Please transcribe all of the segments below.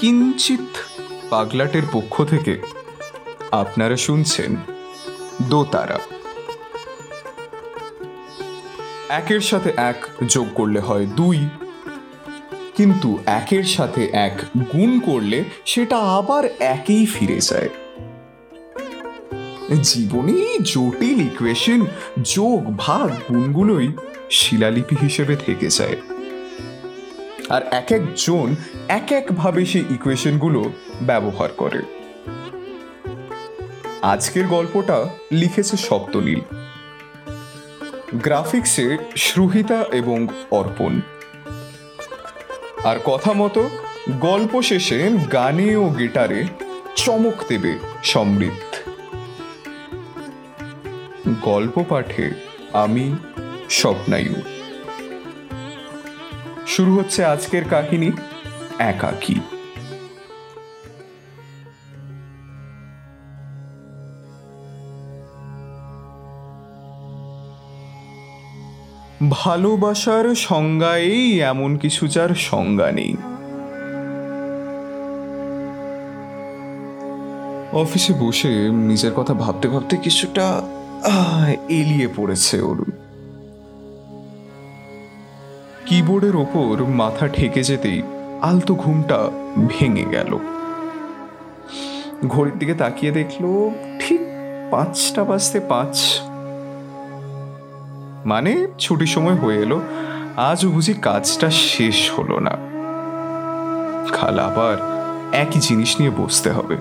কিঞ্চিত পাগলাটের পক্ষ থেকে আপনারা শুনছেন দোতারা। একের সাথে এক যোগ করলে হয় দুই। কিন্তু একের সাথে এক গুণ করলে সেটা আবার একেই ফিরে যায়। জীবনে জটিল ইকুয়েশন যোগ, ভাগ, গুণগুলোই শিলালিপি হিসেবে থেকে যায়। আর এক একজন এক একভাবে সেই ইকুয়েশনগুলো ব্যবহার করে। আজকের গল্পটা লিখেছে সপ্তনীল। গ্রাফিক্সে শ্রুহিতা এবং অর্পণ। আর কথা মতো গল্প শেষে গানে ও গিটারে চমক দেবে সমৃদ্ধ। গল্প পাঠে আমি স্বপ্নায়ু। শুরু হচ্ছে আজকের কাহিনী একাকী। ভালোবাসার সংজ্ঞায়েই এমন কিছু যার সংজ্ঞা নেই। অফিসে বসে নিজের কথা ভাবতে ভাবতে কিছুটা এলিয়ে পড়েছে অরুণ কিবোর্ডের ওপর মাথা ঠেকে যেতেই আলতো ঘুমটা ভেঙে গেল। ঘড়ির দিকে তাকিয়ে দেখল ঠিক পাঁচটা বাজতে পাঁচ। মানে ছুটির সময় হয়ে এলো আজ বুঝি কাজটা শেষ হলো না। কাল আবার একই জিনিস নিয়ে বসতে হবে।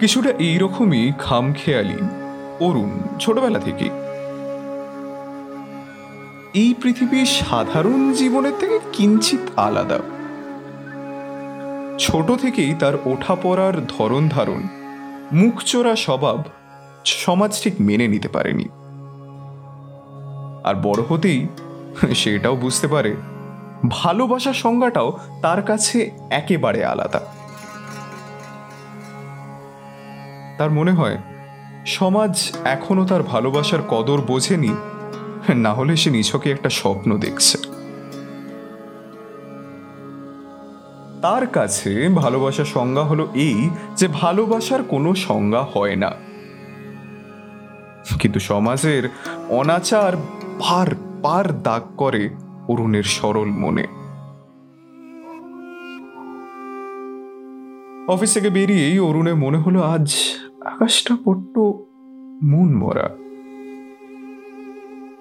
কিছুটা এইরকমই খামখেয়ালি অরুণ ছোটবেলা থেকে এই পৃথিবীর সাধারণ জীবনের থেকে কিঞ্চিত আলাদা। ছোট থেকেই তার ওঠা পড়ার ধরন ধারণ মুখচোরা স্বভাব সমাজ ঠিক মেনে নিতে পারেনি। আর বড় হতেই সেটাও বুঝতে পারে, ভালোবাসার সংজ্ঞাটাও তার কাছে একেবারে আলাদা। তার মনে হয়, সমাজ এখনও তার ভালোবাসার কদর বোঝেনি না হলে সে নিছকে একটা স্বপ্ন দেখছে। তার কাছে ভালোবাসার সংজ্ঞা হলো এই যে ভালোবাসার কোনো সংজ্ঞা হয় না। কিন্তু সমাজের অনাচার পার পার দাগ করে অরুণের সরল মনে। অফিস থেকে বেরিয়েই অরুণের মনে হলো, আজ আকাশটা বড্ড মন মরা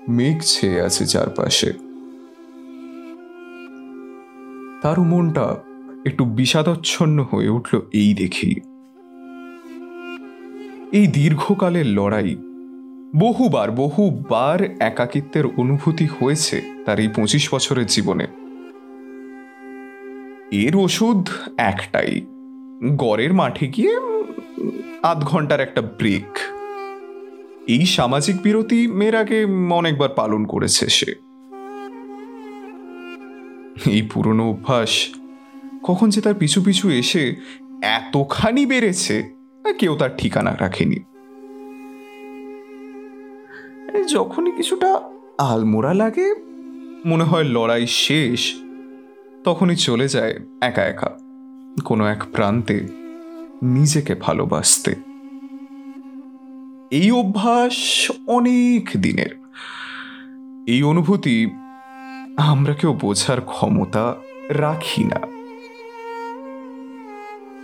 মেঘ ছেয়ে আছে চারপাশে। তারও মনটা একটু বিষাদচ্ছন্ন হয়ে উঠল এই দেখেই। এই দীর্ঘকালের লড়াই বহুবার বহুবার একাকিত্বের অনুভূতি হয়েছে তার এই পঁচিশ বছরের জীবনে। এর ওষুধ একটাই, গড়ের মাঠে গিয়ে আধ ঘণ্টার একটা ব্রেক এই সামাজিক বিরতি মেয়ের আগে অনেকবার পালন করেছে সে। এই পুরনো অভ্যাস কখন যে তার পিছু পিছু এসে এতখানি বেড়েছে কেউ তার ঠিকানা রাখেনি। যখনই কিছুটা আলমোড়া লাগে, মনে হয় লড়াই শেষ, তখনই চলে যায় একা একা। কোনো এক প্রান্তে নিজেকে ভালোবাসতে। এই অভ্যাস অনেক দিনের। এই অনুভূতি আমরা কেউ বোঝার ক্ষমতা রাখি না।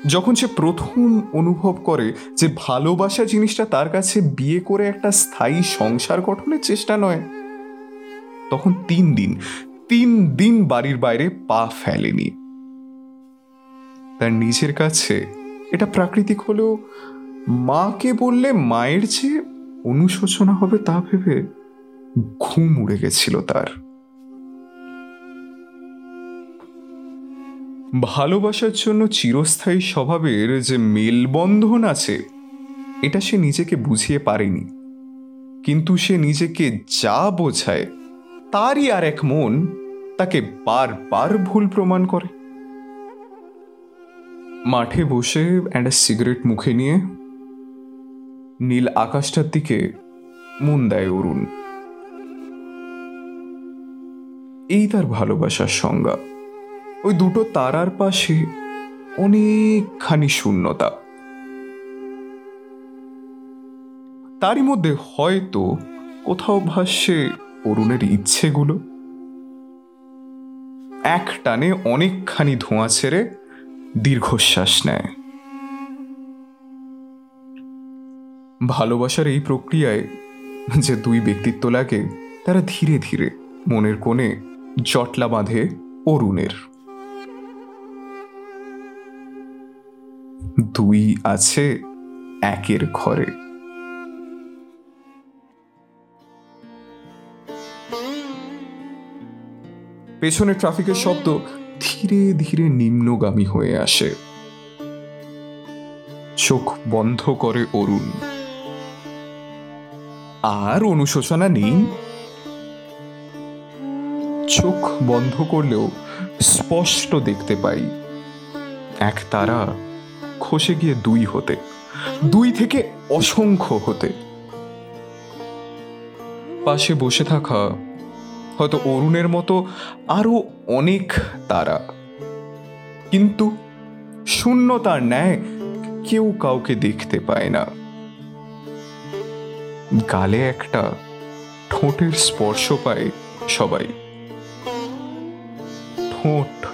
যখন সে প্রথম অনুভব করে যে ভালোবাসা জিনিসটা তার কাছে বিয়ে করে একটা স্থায়ী সংসার গঠনের চেষ্টা নয়, তখন তিন দিন তিন দিন বাড়ির বাইরে পা ফেলেনি। তার নিজের কাছে এটা প্রাকৃতিক হলেও মাকে বললে মায়ের যে অনুশোচনা হবে তা ভেবে ঘুম উড়ে গেছিল তার। ভালোবাসার জন্য চিরস্থায়ী স্বভাবের যে মেলবন্ধন আছে, এটা সে নিজেকে বুঝিয়ে পারেনি। কিন্তু সে নিজেকে যা বোঝায়, তারই আর এক মন তাকে বারবার ভুল প্রমাণ করে। মাঠে বসে একটা সিগারেট মুখে নিয়ে নীল আকাশটার দিকে মন দেয় অরুণ এই তার ভালোবাসার সংজ্ঞা। ওই দুটো তারার পাশে অনেকখানি শূন্যতা। তারই মধ্যে হয়তো কোথাও ভাসছে অরুণের ইচ্ছেগুলো। এক টানে অনেকখানি ধোঁয়া ছেড়ে দীর্ঘশ্বাস নেয়। ভালোবাসার এই প্রক্রিয়ায় যে দুই ব্যক্তিত্ব লাগে তারা ধীরে ধীরে মনের কোণে জটলা বাঁধে অরুণের। দুই আছে একের ঘরে। পেছনে ট্রাফিকের শব্দ ধীরে ধীরে নিম্নগামী হয়ে আসে। চোখ বন্ধ করে অরুণ। আর অনুশোচনা নেই। চোখ বন্ধ করলেও স্পষ্ট দেখতে পাই, এক তারা খসে গিয়ে দুই হতে, দুই থেকে অসংখ্য হতে। পাশে বসে থাকা হয়তো অরুণের মতো আরও অনেক তারা। কিন্তু শূন্যতার ন্যায় কেউ কাউকে দেখতে পায় না। গালে একটা ঠোঁটের স্পর্শ পায় সবাই। ঠোঁট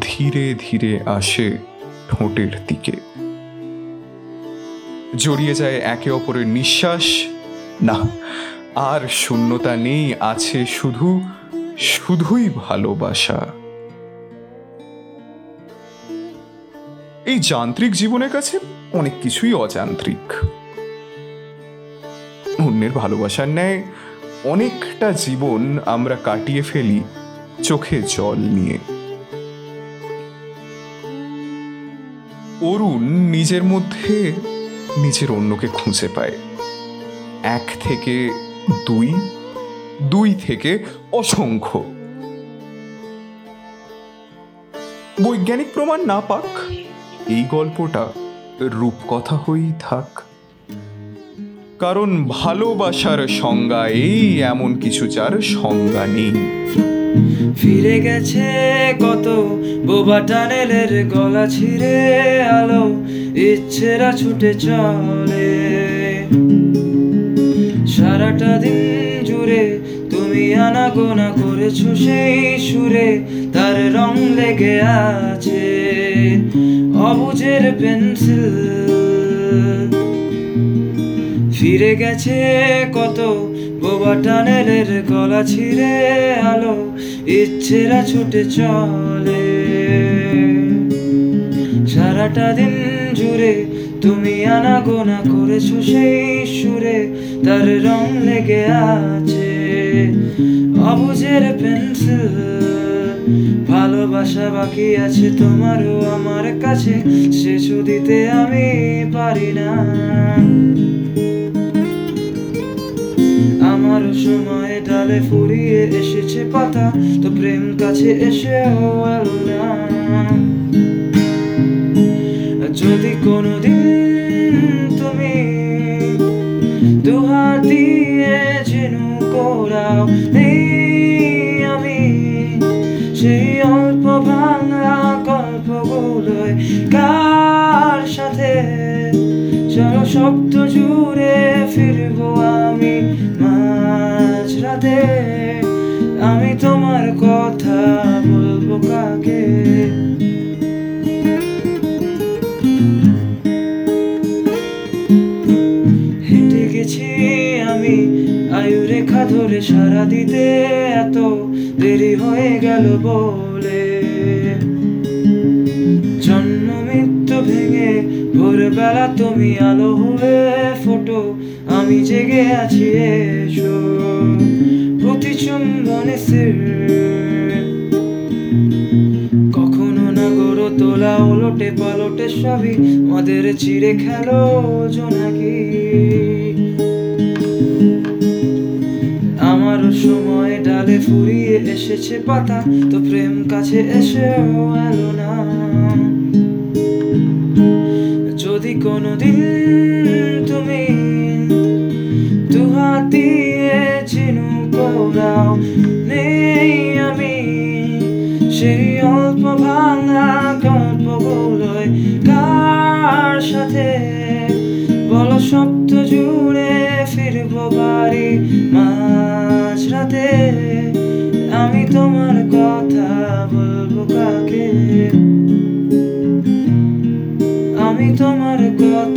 ধীরে ধীরে আসে ঠোঁটের দিকে। জড়িয়ে যায় একে অপরের নিঃশ্বাস। না, আর শূন্যতা নেই, আছে শুধু, শুধুই ভালোবাসা। এই যান্ত্রিক জীবনের কাছে অনেক কিছুই অযান্ত্রিক। অন্যের ভালোবাসার ন্যায় অনেকটা জীবন আমরা কাটিয়ে ফেলি চোখে জল নিয়ে। অরুণ নিজের মধ্যে নিজের অন্যকে খুঁজে পায়। এক থেকে দুই দুই থেকে অসংখ্য। বৈজ্ঞানিক প্রমাণ না পাক, এই গল্পটা রূপকথা হয়েই থাক। কারণ ভালোবাসার সংজ্ঞা এই এমন কিছু যার সংজ্ঞা নেই। ফিরে গেছে কত বোবা টানেলের গলা ছিঁড়ে আলো, ইচ্ছেরা ছুটে চলে। সারাটা দিন জুড়ে তুমি আনাগোনা করেছ সেই সুরে, তার রং লেগে আছে অবুজের পেন্সিল। ফিরে গেছে কত? বোবা টানেলের গলা ছিঁড়ে আলো, ইচ্ছেরা ছুটে চলে। সারাটা দিন জুড়ে তুমি আনাগোনা করেছ সেই সুরে, তার রং লেগে আছে অবুজের পেন্সিল। ভালোবাসা বাকি আছে তোমারও, আমার কাছে শেষ দিতে আমি পারি না। ডালে ফুরিয়ে এসেছে পাতা, তো প্রেম কাছে এসেও এলো না। যদি কোনোদিন তুমি দিয়ে এই আমি সেই অল্প ভাঙা গল্পগুলোয় কার সাথে? চলো শব্দ জুড়ে ফিরবো আমি। মাঝরাতে আমি তোমার কথা বলব কাকে? হেঁটে গেছি আমি আয়ু রেখা ধরে সারা দিতে, এত দেরি হয়ে গেল বলে। জন্ম মৃত্যু ভেঙে ভোরবেলা তুমি আলো হয়ে ফোটো আমি জেগে আছি, এসো। প্রতি চুম্বনে কখনো না গড়ো তোলা ওলটে পালটে সবই মদের চিড়ে খেলো জোনাকি। আমার সময় ডালে ফুরিয়ে এসেছে পাতা, তো প্রেম কাছে এসেও এলো না। যদি কোনোদিন তুমি দুহাত কোরাও নেই আমি সেই অল্প ভাঙা গল্পগুলোয় কার সাথে? বলো সপ্ত জুড়ে ফিরবো বাড়ি মাঝরাতে। আমি তোমার কথা বলব কাকে? আমি তোমার কথা